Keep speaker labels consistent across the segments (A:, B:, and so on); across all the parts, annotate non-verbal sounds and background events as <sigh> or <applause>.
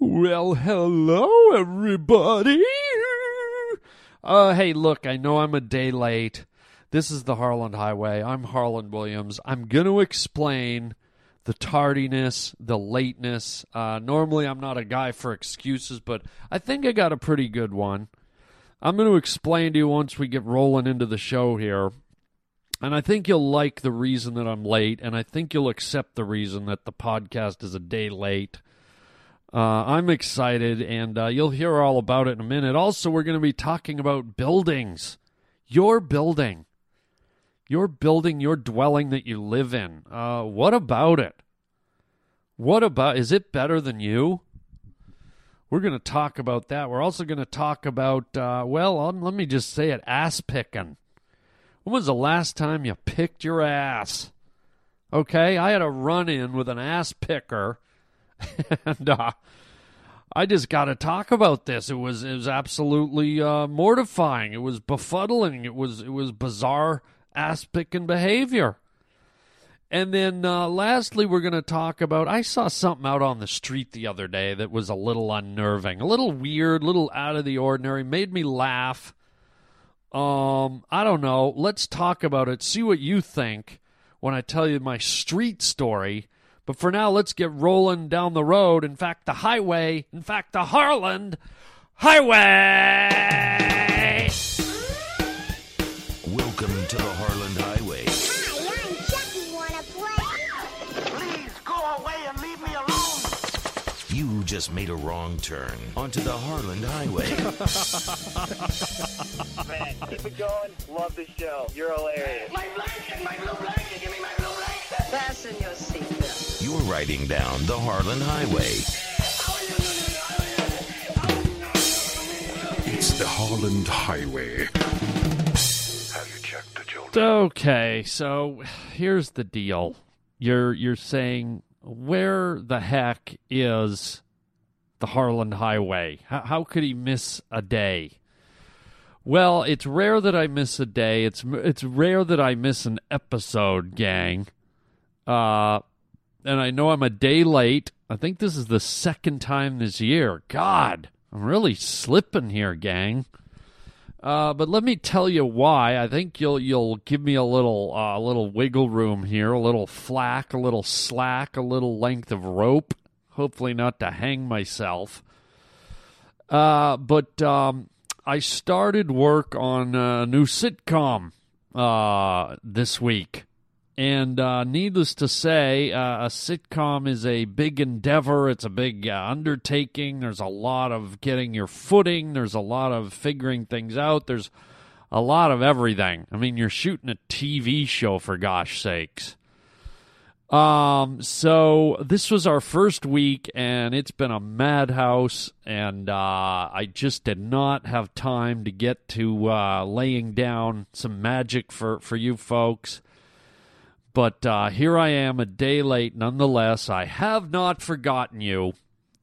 A: Well, hello, everybody. Uh, hey, look, I know I'm a day late. This is the Harland Highway. I'm Harland Williams. I'm going to explain the tardiness, the lateness. Uh, normally, I'm not a guy for excuses, but I think I got a pretty good one. I'm going to explain to you once we get rolling into the show here. And I think you'll like the reason that I'm late, and I think you'll accept the reason that the podcast is a day late. Uh, I'm excited, and uh, you'll hear all about it in a minute. Also, we're going to be talking about buildings. Your building. Your building, your dwelling that you live in. Uh, what about it? What about, is it better than you? We're going to talk about that. We're also going to talk about, uh, well, um, let me just say it ass picking. When was the last time you picked your ass? Okay, I had a run in with an ass picker, <laughs> and uh, I just got to talk about this. It was it was absolutely uh, mortifying. It was befuddling. It was it was bizarre ass picking behavior. And then uh, lastly, we're going to talk about. I saw something out on the street the other day that was a little unnerving, a little weird, a little out of the ordinary, made me laugh. Um, I don't know. Let's talk about it. See what you think when I tell you my street story. But for now, let's get rolling down the road. In fact, the highway. In fact, the Harland Highway.
B: Welcome to the Harland Highway.
C: Hi, I'm Chucky. Wanna play?
D: Please go away and leave me alone.
B: You just made a wrong turn onto the Harland Highway. <laughs>
E: Man, keep it going. Love the show. You're hilarious.
D: My blanket, my blue blanket, give me my blue blanket.
F: Fasten your seatbelt.
B: You're riding down the Harland Highway.
G: It's the Harland Highway. Have you checked the children?
A: Okay, so here's the deal. You're you're saying where the heck is the Harland Highway? How, how could he miss a day? Well, it's rare that I miss a day. It's it's rare that I miss an episode, gang. Uh, and I know I'm a day late. I think this is the second time this year. God, I'm really slipping here, gang. Uh, but let me tell you why. I think you'll you'll give me a little uh, little wiggle room here, a little flack, a little slack, a little length of rope. Hopefully, not to hang myself. Uh, but um, I started work on a new sitcom uh, this week. And uh, needless to say, uh, a sitcom is a big endeavor. It's a big uh, undertaking. There's a lot of getting your footing. There's a lot of figuring things out. There's a lot of everything. I mean, you're shooting a TV show for gosh sakes. Um, so this was our first week, and it's been a madhouse. And uh, I just did not have time to get to uh, laying down some magic for for you folks. But uh, here I am, a day late nonetheless. I have not forgotten you.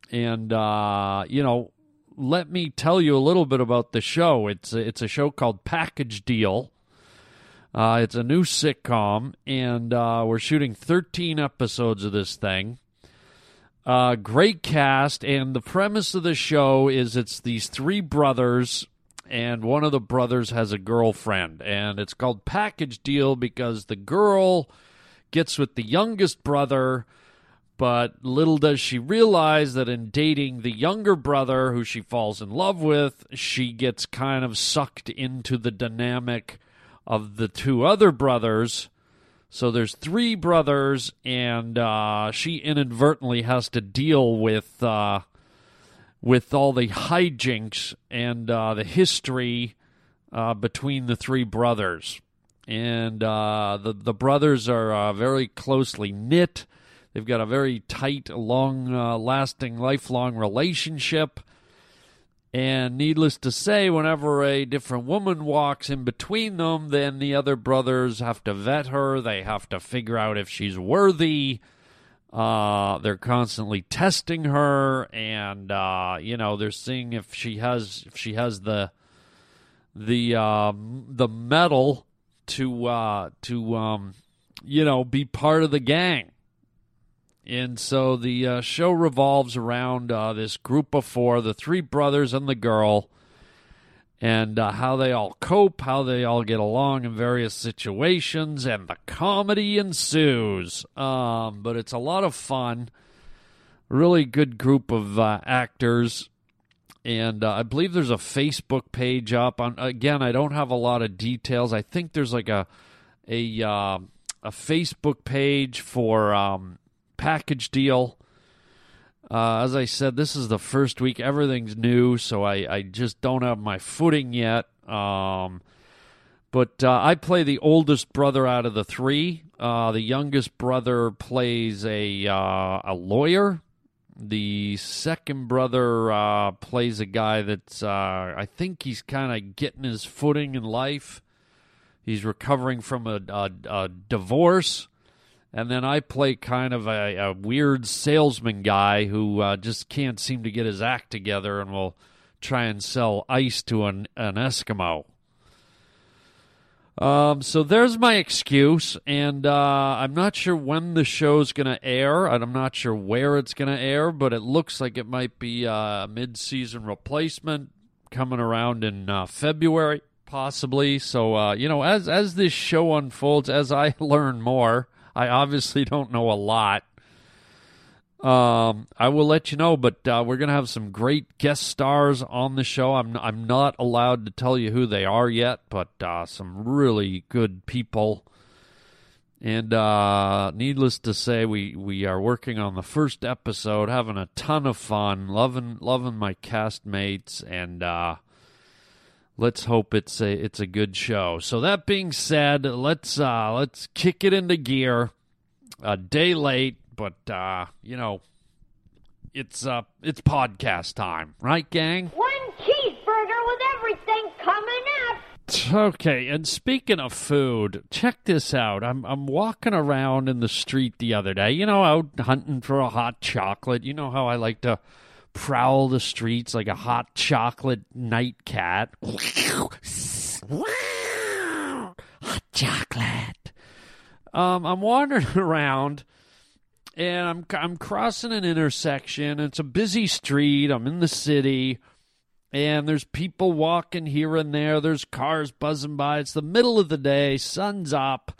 A: And, uh, you know, let me tell you a little bit about the show. It's it's a show called Package Deal. Uh, it's a new sitcom, and uh, we're shooting 13 episodes of this thing. Uh, great cast, and the premise of the show is it's these three brothers and one of the brothers has a girlfriend and it's called package deal because the girl gets with the youngest brother but little does she realize that in dating the younger brother who she falls in love with she gets kind of sucked into the dynamic of the two other brothers so there's three brothers and uh, she inadvertently has to deal with uh, with all the hijinks and uh, the history uh, between the three brothers. And uh, the the brothers are uh, very closely knit. They've got a very tight, long uh, lasting, lifelong relationship. And needless to say, whenever a different woman walks in between them, then the other brothers have to vet her. They have to figure out if she's worthy. Uh, they're constantly testing her, and uh, you know they're seeing if she has if she has the the um, the mettle to uh, to um, you know be part of the gang. And so the uh, show revolves around uh, this group of four the three brothers and the girl, and uh, how they all cope, how they all get along in various situations, and the comedy ensues. Um, but it's a lot of fun. Really good group of uh, actors. And uh, I believe there's a Facebook page up. On again, I don't have a lot of details. I think there's like a a uh, a Facebook page for um, package deal. Uh, as I said, this is the first week. Everything's new, so I, I just don't have my footing yet. Um, but uh, I play the oldest brother out of the three. Uh, the youngest brother plays a uh, a lawyer. The second brother uh, plays a guy that's uh, I think he's kind of getting his footing in life. He's recovering from a, a, a divorce. And then I play kind of a, a weird salesman guy who uh, just can't seem to get his act together and will try and sell ice to an, an Eskimo. Um, so there's my excuse, and uh, I'm not sure when the show's going to air, and I'm not sure where it's going to air, but it looks like it might be a mid-season replacement coming around in uh, February, possibly. So uh, you know, as as this show unfolds, as I <laughs> learn more, I obviously don't know a lot. Um, I will let you know, but uh, we're gonna have some great guest stars on the show. I'm I'm not allowed to tell you who they are yet, but uh, some really good people. And uh, needless to say, we, we are working on the first episode, having a ton of fun, loving loving my castmates, and uh, let's hope it's a it's a good show. So that being said, let's uh, let's kick it into gear. A day late, but uh, you know, it's uh it's podcast time, right, gang?
C: One cheeseburger with everything coming up.
A: Okay, and speaking of food, check this out. I'm I'm walking around in the street the other day, you know, out hunting for a hot chocolate. You know how I like to prowl the streets like a hot chocolate night cat. <laughs> hot chocolate. Um, I'm wandering <laughs> around and I'm I'm crossing an intersection. It's a busy street. I'm in the city, and there's people walking here and there. There's cars buzzing by. It's the middle of the day. Sun's up,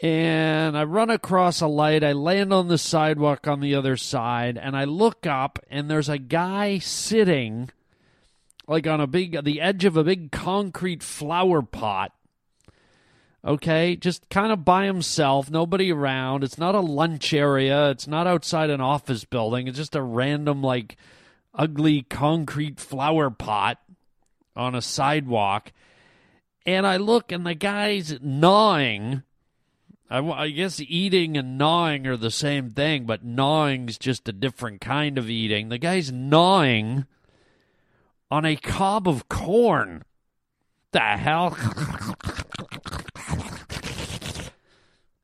A: and I run across a light. I land on the sidewalk on the other side, and I look up, and there's a guy sitting, like on a big the edge of a big concrete flower pot okay? Just kind of by himself, nobody around. It's not a lunch area, it's not outside an office building. It's just a random, like, ugly concrete flower pot on a sidewalk. And I look, and the guy's gnawing. I, I guess eating and gnawing are the same thing, but gnawing's just a different kind of eating. The guy's gnawing on a cob of corn. The hell? <laughs>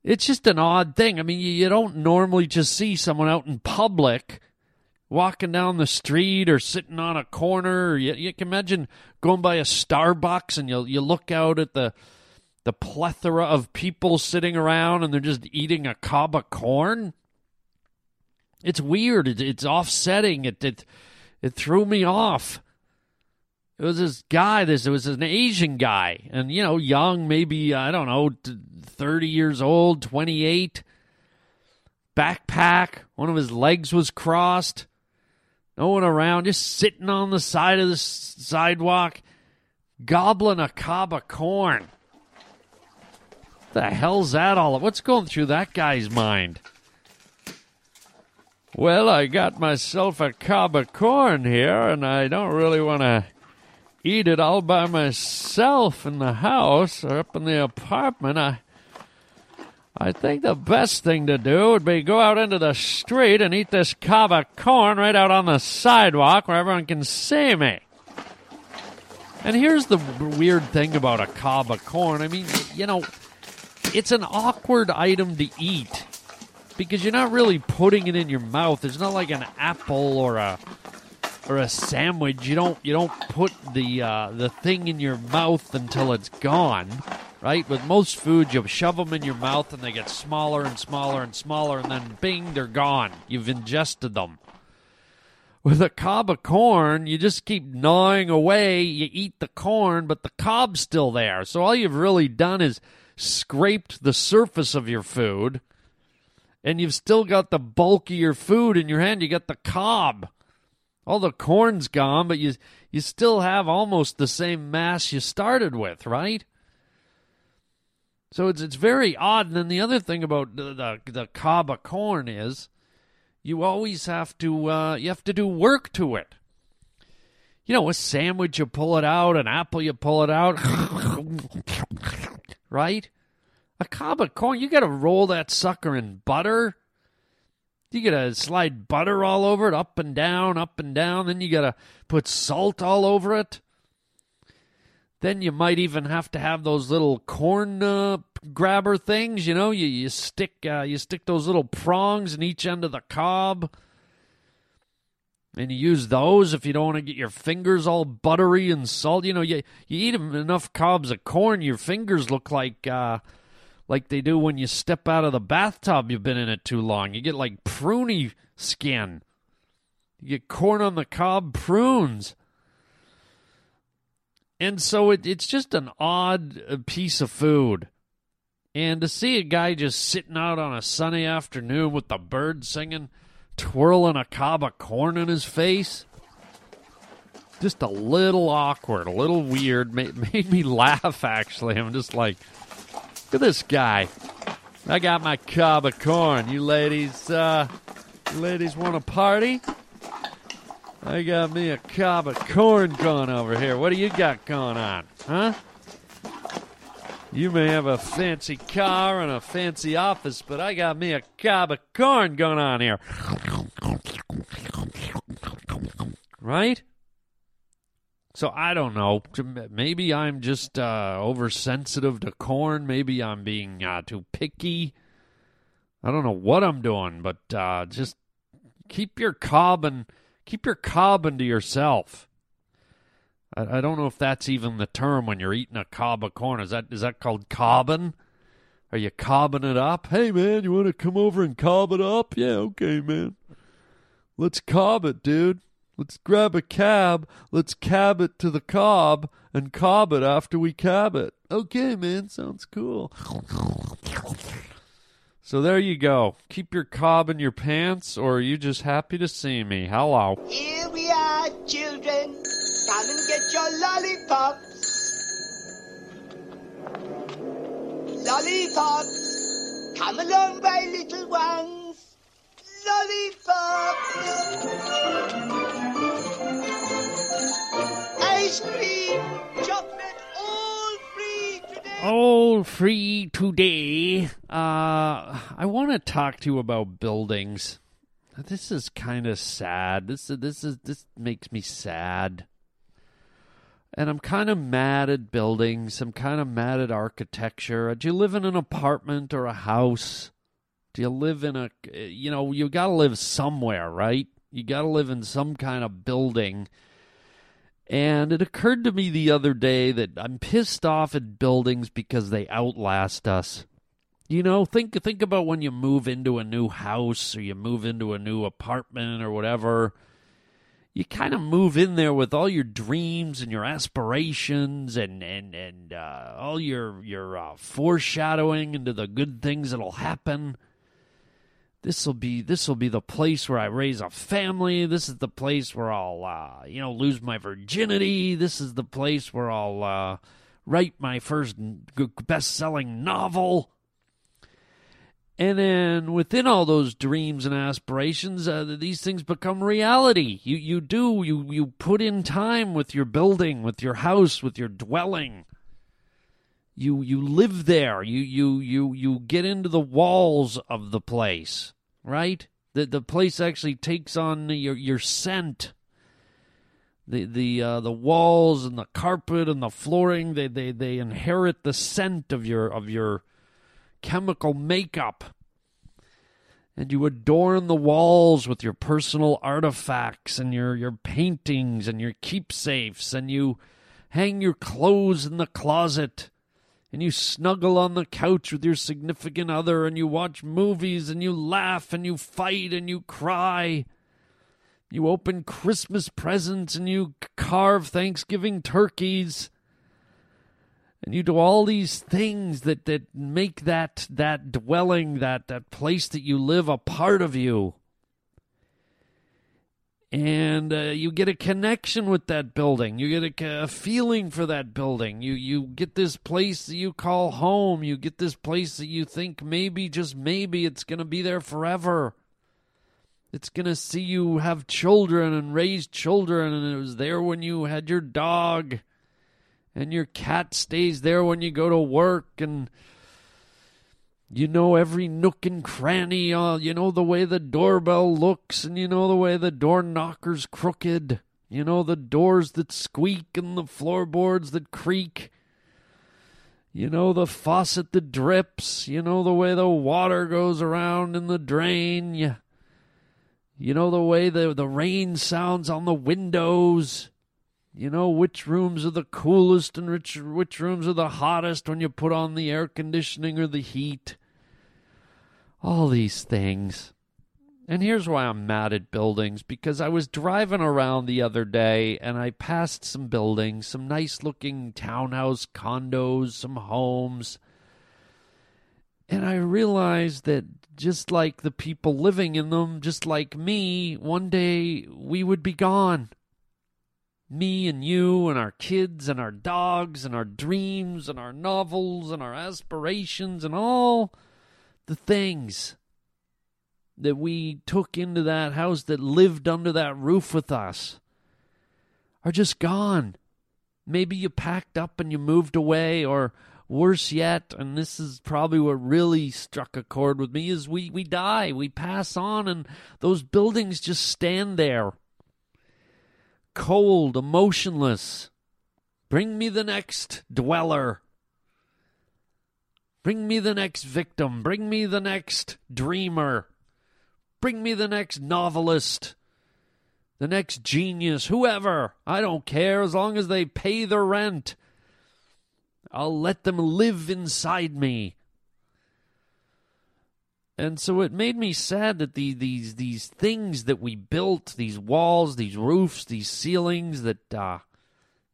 A: It's just an odd thing. I mean, you, you don't normally just see someone out in public walking down the street or sitting on a corner. You, you can imagine going by a Starbucks and you you look out at the the plethora of people sitting around and they're just eating a cob of corn. It's weird. It, it's offsetting. It, it it threw me off. It was this guy. This it was an Asian guy, and you know, young, maybe I don't know, thirty years old, twenty eight. Backpack. One of his legs was crossed. No one around, just sitting on the side of the sidewalk, gobbling a cob of corn. The hell's that all? Of? What's going through that guy's mind? Well, I got myself a cob of corn here, and I don't really want to eat it all by myself in the house or up in the apartment. I I think the best thing to do would be go out into the street and eat this cob of corn right out on the sidewalk where everyone can see me. And here's the weird thing about a cob of corn. I mean, you know, it's an awkward item to eat because you're not really putting it in your mouth. It's not like an apple or a or a sandwich. You don't you don't put the uh, the thing in your mouth until it's gone. right? With most food, you shove them in your mouth and they get smaller and smaller and smaller, and then bing, they're gone. You've ingested them. With a cob of corn, you just keep gnawing away. You eat the corn, but the cob's still there. So all you've really done is scraped the surface of your food, and you've still got the bulk of your food in your hand. You got the cob. All the corn's gone, but you you still have almost the same mass you started with, right? So it's it's very odd. And then the other thing about the the, the cob of corn is you always have to uh, you have to do work to it. You know, a sandwich you pull it out, an apple you pull it out, <laughs> right? A cob of corn, you got to roll that sucker in butter. You got to slide butter all over it, up and down, up and down. Then you got to put salt all over it. Then you might even have to have those little corn uh, grabber things. You know, you you stick uh, you stick those little prongs in each end of the cob, and you use those if you don't want to get your fingers all buttery and salt. You know, you you eat enough cobs of corn, your fingers look like uh, like they do when you step out of the bathtub. You've been in it too long. You get like pruny skin. You get corn on the cob prunes. And so it, it's just an odd uh, piece of food. And to see a guy just sitting out on a sunny afternoon with the birds singing, twirling a cob of corn in his face, just a little awkward, a little weird, made, <laughs> made me laugh actually. I'm just like, look at this guy. I got my cob of corn. You ladies, uh, you ladies want to party? I got me a cob of corn going over here. What do you got going on, huh? You may have a fancy car and a fancy office, but I got me a cob of corn going on here. Right? So I don't know. Maybe I'm just uh, oversensitive to corn. Maybe I'm being uh, too picky. I don't know what I'm doing, but uh, just keep your cob and keep your cobbing to yourself. I, I, don't know if that's even the term when you're eating a cob of corn. Is that is that called cobbing? Are you cobbing it up? Hey man, you want to come over and cob it up? Yeah, okay, man. Let's cob it, dude. Let's grab a cab. Let's cab it to the cob and cob it after we cab it. Okay, man. Sounds cool. So there you go. Keep your cob in your pants, or are you just happy to see me? Hello.
H: Here we are, children. Come and get your lollipops. Lollipops. Come along, my little ones. Lollipops. Ice cream, chocolate, all free today.
A: All free today. Uh, I want to talk to you about buildings. This is kind of sad. This this is this makes me sad. And I'm kind of mad at buildings. I'm kind of mad at architecture. Do you live in an apartment or a house? Do you live in a, you know, you got to live somewhere, right? You got to live in some kind of building. And it occurred to me the other day that I'm pissed off at buildings because they outlast us. You know, think think about when you move into a new house or you move into a new apartment or whatever you kind of move in there with all your dreams and your aspirations and and and uh, all your your uh, foreshadowing into the good things that'll happen. This will be this will be the place where I raise a family. This is the place where I'll uh, you know lose my virginity. This is the place where I'll uh, write my first best selling novel. And then within all those dreams and aspirations, uh, these things become reality. You you do you you put in time with your building, with your house, with your dwelling. You you live there. You you you you get into the walls of the place, right? The the place actually takes on your your scent. The the uh, the walls and the carpet and the flooring they, they they inherit the scent of your of your chemical makeup. And you adorn the walls with your personal artifacts and your, your paintings and your keepsakes, and you hang your clothes in the closet, and you snuggle on the couch with your significant other and you watch movies and you laugh and you fight and you cry. You open Christmas presents and you carve Thanksgiving turkeys. And you do all these things that, that make that that dwelling, that, that place that you live a part of you and uh, you get a connection with that building. You get a, a, feeling for that building. You you get this place that you call home. You get this place that you think maybe just maybe it's going to be there forever. It's going to see you have children and raise children and it was there when you had your dog and your cat stays there when you go to work and you know every nook and cranny. Uh, you know the way the doorbell looks, and you know the way the door knocker's crooked. You know the doors that squeak and the floorboards that creak. You know the faucet that drips. You know the way the water goes around in the drain. You, you know the way the, the rain sounds on the windows. You know which rooms are the coolest and which, which rooms are the hottest when you put on the air conditioning or the heat all these things. And here's why I'm mad at buildings because I was driving around the other day and I passed some buildings, some nice looking townhouse condos, some homes. And I realized that just like the people living in them, just like me, one day we would be gone. Me and you and our kids and our dogs and our dreams and our novels and our aspirations and all the things that we took into that house that lived under that roof with us are just gone. Maybe you packed up and you moved away, or worse yet, and this is probably what really struck a chord with me, is we, we die, we pass on, and those buildings just stand there. Cold, emotionless. Bring me the next dweller. Bring me the next victim. Bring me the next dreamer. Bring me the next novelist. The next genius. Whoever. I don't care as long as they pay the rent. I'll let them live inside me. And so it made me sad that the, these these things that we built, these walls, these roofs, these ceilings that uh,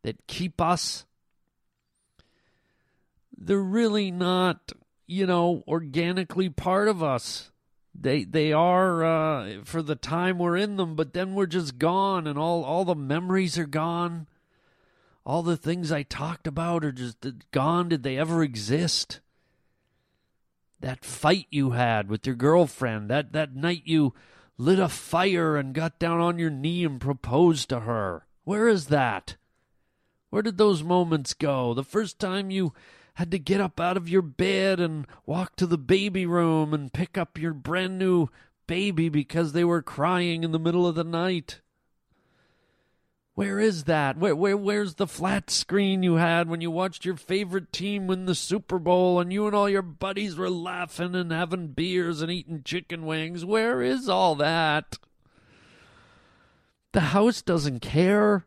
A: that keep us they're really not, you know, organically part of us. They they are uh, for the time we're in them, but then we're just gone, and all all the memories are gone. All the things I talked about are just gone. Did they ever exist? That fight you had with your girlfriend, that that night you lit a fire and got down on your knee and proposed to her. Where is that? Where did those moments go? The first time you had to get up out of your bed and walk to the baby room and pick up your brand new baby because they were crying in the middle of the night. Where is that? Where, where where's the flat screen you had when you watched your favorite team win the Super Bowl and you and all your buddies were laughing and having beers and eating chicken wings? Where is all that? The house doesn't care.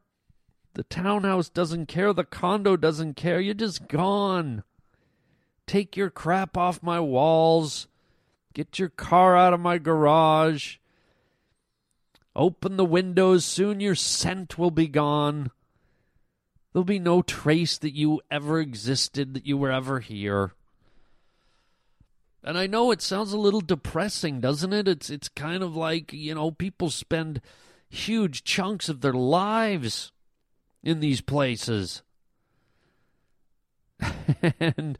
A: The townhouse doesn't care. The condo doesn't care. You're just gone. Take your crap off my walls. Get your car out of my garage. Open the windows. Soon your scent will be gone. There'll be no trace that you ever existed, that you were ever here. And I know it sounds a little depressing, doesn't it? It's it's kind of like, you know, people spend huge chunks of their lives in these places. <laughs> and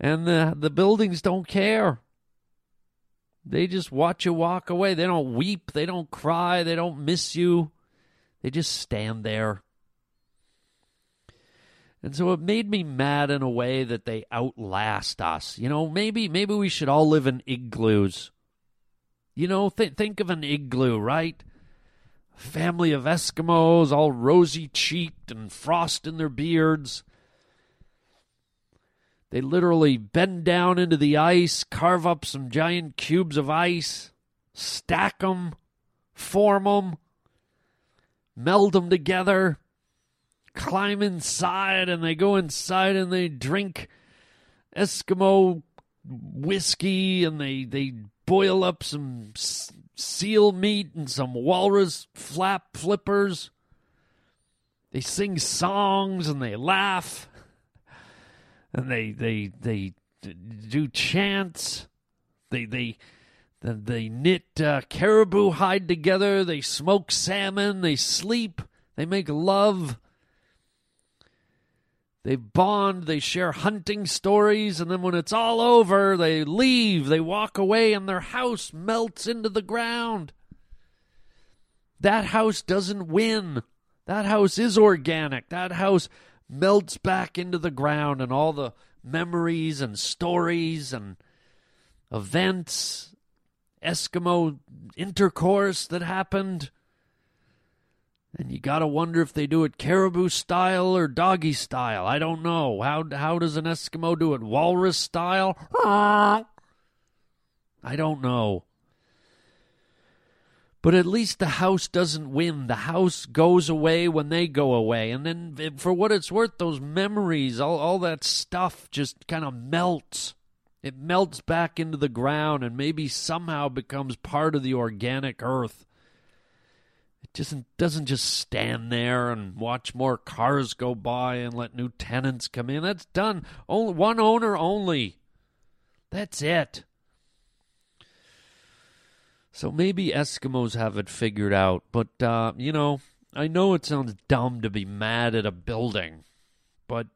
A: and the the buildings don't care. They just watch you walk away. They don't weep, they don't cry, they don't miss you. They just stand there. And so it made me mad in a way that they outlast us. You know, maybe maybe we should all live in igloos. You know, th- think of an igloo, right? Family of Eskimos, all rosy cheeked and frost in their beards. They literally bend down into the ice, carve up some giant cubes of ice, stack them, form them, meld them together, climb inside, and they go inside and they drink Eskimo whiskey and they they boil up some seal meat and some walrus flap flippers. They sing songs and they laugh <laughs> and they they they do chants. They they they, knit uh, caribou hide together. They smoke salmon. They sleep. They make love. They bond, they share hunting stories, and then when it's all over, they leave, they walk away, and their house melts into the ground. That house doesn't win. That house is organic. That house melts back into the ground, and all the memories and stories and events, Eskimo intercourse that happened. And you got to wonder if they do it caribou style or doggy style. I don't know. How how does an Eskimo do it? Walrus style? <laughs> I don't know. But at least the house doesn't win. The house goes away when they go away. And then, for what it's worth, those memories, all, all that stuff just kind of melts. It melts back into the ground and maybe somehow becomes part of the organic earth it just doesn't just stand there and watch more cars go by and let new tenants come in. That's done. Only one owner only. That's it. So maybe Eskimos have it figured out, but uh, you know, I know it sounds dumb to be mad at a building, but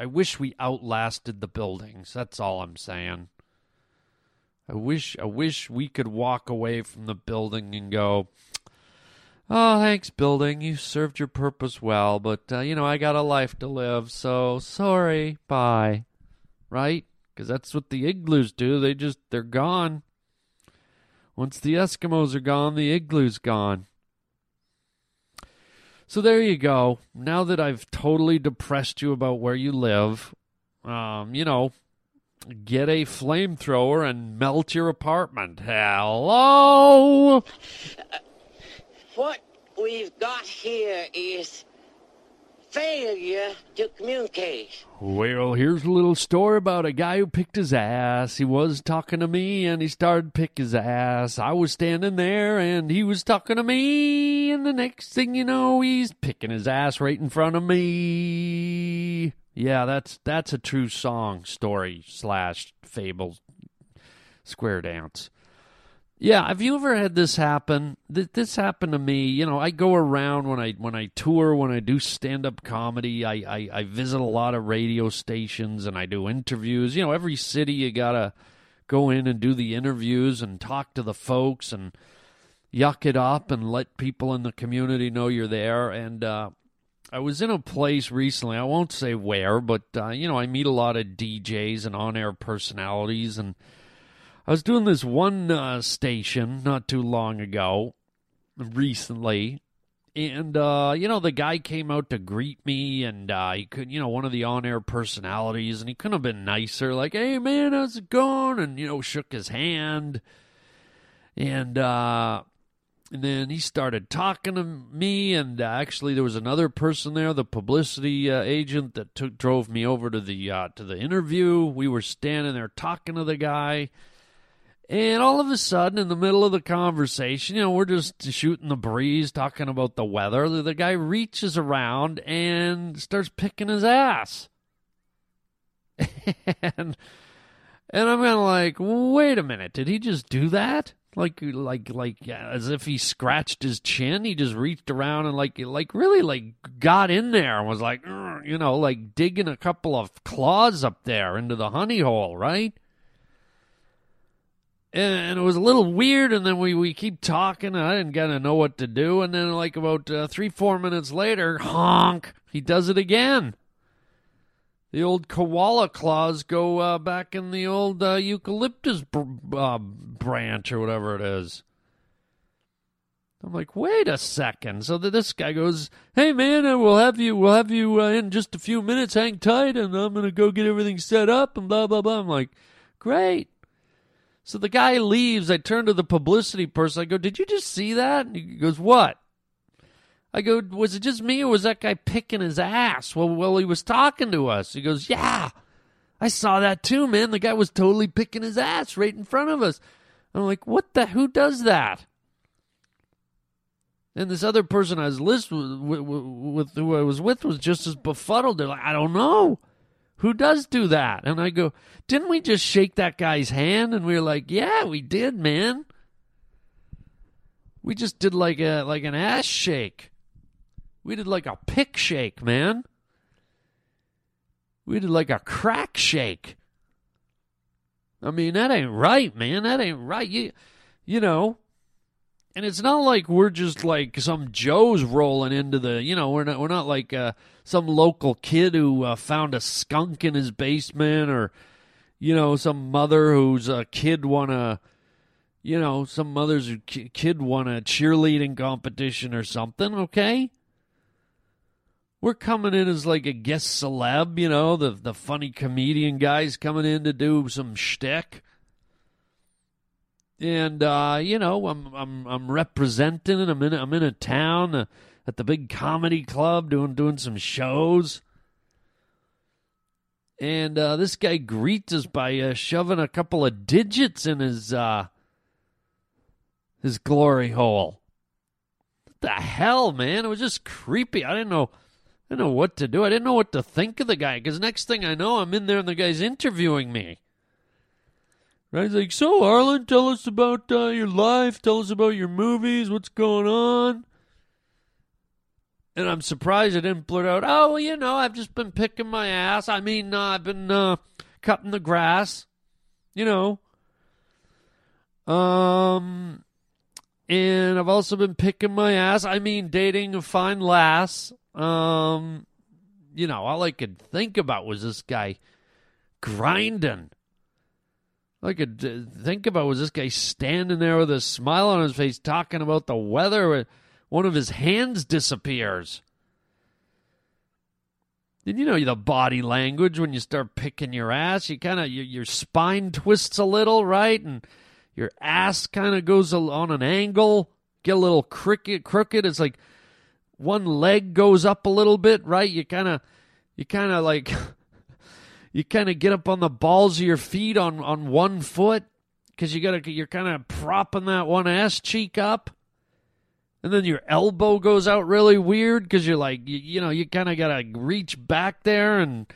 A: I wish we outlasted the buildings. That's all I'm saying. I wish I wish we could walk away from the building and go, Oh, thanks, building. You served your purpose well, but, uh, you know, I got a life to live, so sorry. Bye. Right? Because that's what the igloos do. They just, they're gone. Once the Eskimos are gone, the igloo's gone. So there you go. Now that I've totally depressed you about where you live, um, you know, get a flamethrower and melt your apartment. Hello?
F: What we've got here is failure to communicate.
A: Well, here's a little story about a guy who picked his ass. He was talking to me and he started pick his ass. I was standing there and he was talking to me, and the next thing you know, he's picking his ass right in front of me. Yeah, that's that's a true song story slash fable square dance. Yeah, have you ever had this happen? This happened to me. You know, I go around when I when I tour, when I do stand up comedy. I, I I visit a lot of radio stations and I do interviews. You know, every city you gotta go in and do the interviews and talk to the folks and yuck it up and let people in the community know you're there. And uh, I was in a place recently. I won't say where, but uh, you know, I meet a lot of DJs and on-air personalities and. I was doing this one uh, station not too long ago, recently, and uh, you know the guy came out to greet me, and uh, he could, you know, one of the on-air personalities, and he couldn't have been nicer. Like, "Hey man, how's it going?" And you know, shook his hand, and uh, and then he started talking to me, and uh, actually there was another person there, the publicity uh, agent that took drove me over to the uh, to the interview. We were standing there talking to the guy. And all of a sudden, in the middle of the conversation, you know, we're just shooting the breeze, talking about the weather. The, guy reaches around and starts picking his ass. <laughs> and and I'm kind of like, wait a minute, did he just do that? Like, like, like, uh, as if he scratched his chin. He just reached around and like, like, really, like, got in there and was like, you know, like digging a couple of claws up there into the honey hole, right? And it was a little weird and then we, we keep talking and i didn't kind of know what to do and then like about uh, three four minutes later honk he does it again. The old koala claws go uh, back in the old uh, eucalyptus br- uh, branch or whatever it is. I'm like wait a second. So that this guy goes hey man uh, we'll have you we'll have you uh, in just a few minutes. Hang tight and i'm gonna go get everything set up and blah blah blah. I'm like great so the guy leaves. I turn to the publicity person. I go, Did you just see that? And he goes, What? I go, Was it just me or was that guy picking his ass? Well, well, he was talking to us. He goes, Yeah. I saw that too, man. The guy was totally picking his ass right in front of us. I'm like, what the? Who does that? And this other person I was list with, with, with who I was with was just as befuddled. They're like, I don't know. Who does do that? And I go, didn't we just shake that guy's hand? And we were like, yeah, we did, man. We just did like a like an ass shake. We did like a pick shake, man. We did like a crack shake. I mean, that ain't right, man. That ain't right. You, you know, and it's not like we're just like some Joe's rolling into the, you know, we're not we're not like uh, some local kid who uh, found a skunk in his basement, or you know, some mother whose uh, kid won a, you know, some mother's kid won a cheerleading competition or something. Okay, we're coming in as like a guest celeb, you know, the the funny comedian guys coming in to do some shtick. And uh, you know, I'm I'm I'm representing and I'm in a, I'm in a town uh, at the big comedy club doing doing some shows. And uh, this guy greets us by uh, shoving a couple of digits in his uh, his glory hole. What the hell, man? It was just creepy. I didn't know I didn't know what to do. I didn't know what to think of the guy because next thing I know, I'm in there and the guy's interviewing me. Right? He's like, so Harland, tell us about uh, your life. Tell us about your movies. What's going on? And I'm surprised I didn't blurt out, oh, you know, I've just been picking my ass. I mean, uh, I've been uh, cutting the grass. You know. Um, and I've also been picking my ass. I mean, dating a fine lass. Um, you know, all I could think about was this guy grinding. All I could uh, think about was this guy standing there with a smile on his face talking about the weather. One of his hands disappears. And you know the body language when you start picking your ass, you kind of your, your spine twists a little, right? And your ass kind of goes on an angle, get a little crooked. Crooked. It's like one leg goes up a little bit, right? You kind of, you kind of like, <laughs> you kind of get up on the balls of your feet on on one foot because you got to, you're kind of propping that one ass cheek up, and then your elbow goes out really weird because you're like, you, you know, you kind of got to reach back there and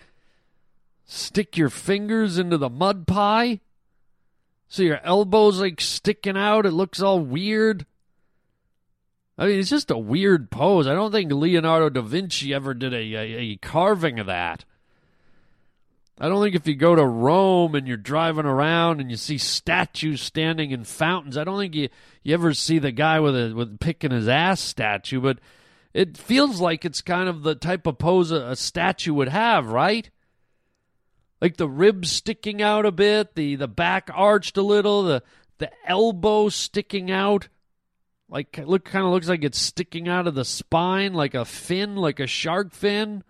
A: stick your fingers into the mud pie. So your elbow's like sticking out. It looks all weird. I mean, it's just a weird pose. I don't think Leonardo da Vinci ever did a, a, a, carving of that. I don't think if you go to Rome and you're driving around and you see statues standing in fountains, I don't think you, you ever see the guy with a with picking his ass statue, but it feels like it's kind of the type of pose a, a statue would have, right? Like the ribs sticking out a bit, the the back arched a little, the the elbow sticking out like look kind of looks like it's sticking out of the spine like a fin like a shark fin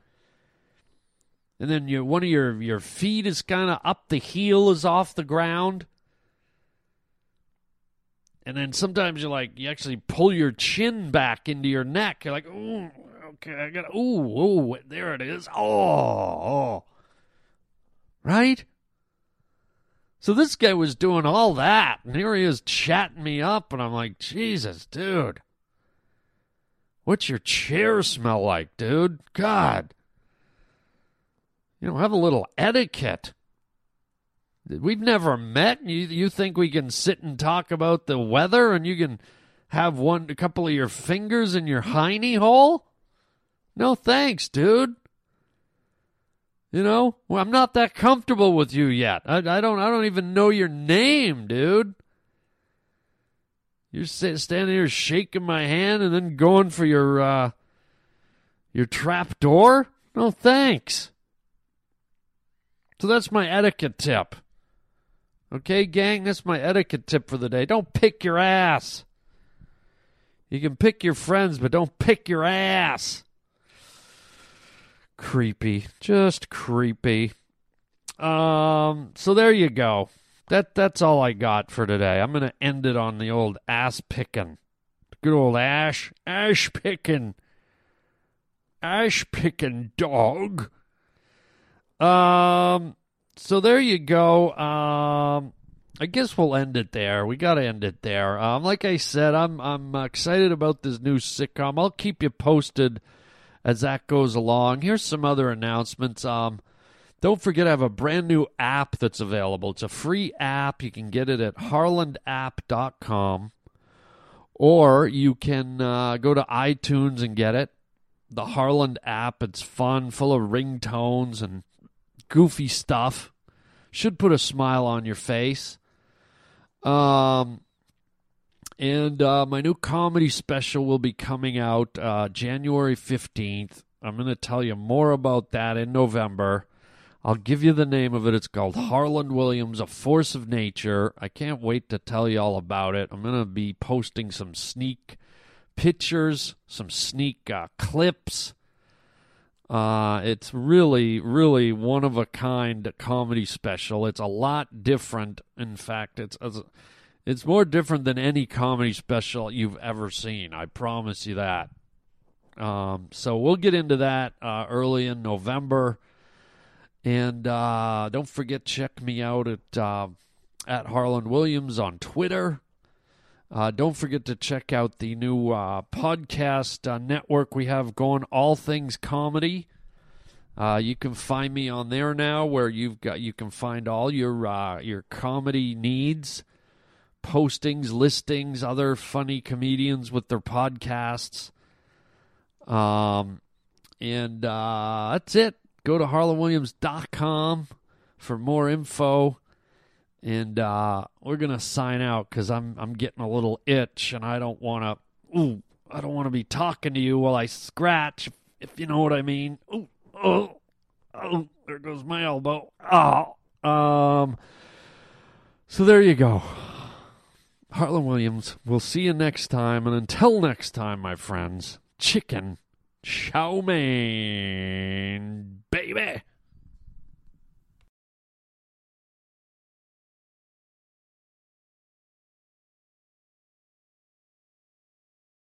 A: and then your one of your your feet is kind of up the heel is off the ground and then sometimes you're like you actually pull your chin back into your neck you're like ooh okay i got ooh ooh there it is oh, oh. right so this guy was doing all that, and here he is chatting me up, and I'm like, Jesus, dude. What's your chair smell like, dude? God. You know, have a little etiquette. We've never met. You you think we can sit and talk about the weather and you can have one a couple of your fingers in your hiney hole? No thanks, dude. You know, well, I'm not that comfortable with you yet. I, I don't. I don't even know your name, dude. You're standing here shaking my hand and then going for your uh, your trap door. No thanks. So that's my etiquette tip. Okay, gang, that's my etiquette tip for the day. Don't pick your ass. You can pick your friends, but don't pick your ass creepy, just creepy. Um, so there you go. That that's all I got for today. I'm gonna end it on the old ass picking, good old ash ash picking, ash picking dog. Um, so there you go. Um, I guess we'll end it there. We got to end it there. Um, like I said, I'm I'm excited about this new sitcom. I'll keep you posted as that goes along. Here's some other announcements. Um, don't forget, I have a brand new app that's available. It's a free app. You can get it at harlandapp.com, or you can uh, go to iTunes and get it. The Harland app. It's fun, full of ringtones and goofy stuff. Should put a smile on your face. Um, and uh, my new comedy special will be coming out uh, January 15th. I'm going to tell you more about that in November. I'll give you the name of it. It's called Harland Williams, A Force of Nature. I can't wait to tell you all about it. I'm going to be posting some sneak pictures, some sneak uh, clips. Uh, it's really, really one of a kind comedy special. It's a lot different. In fact, it's it's more different than any comedy special you've ever seen. I promise you that. Um, so we'll get into that uh, early in November, and uh, don't forget check me out at uh, at Harland Williams on Twitter. Uh, don't forget to check out the new uh, podcast uh, network we have going, All Things Comedy. Uh, you can find me on there now, where you've got you can find all your uh, your comedy needs, postings, listings, other funny comedians with their podcasts. Um, and uh, that's it. Go to harlandwilliams.com for more info and uh, we're gonna sign out because I'm I'm getting a little itch, and I don't want to. Ooh, I don't want to be talking to you while I scratch, if you know what I mean. Ooh, oh, oh, there goes my elbow. Oh, um. So there you go, Harland Williams. We'll see you next time, and until next time, my friends, chicken chow mein.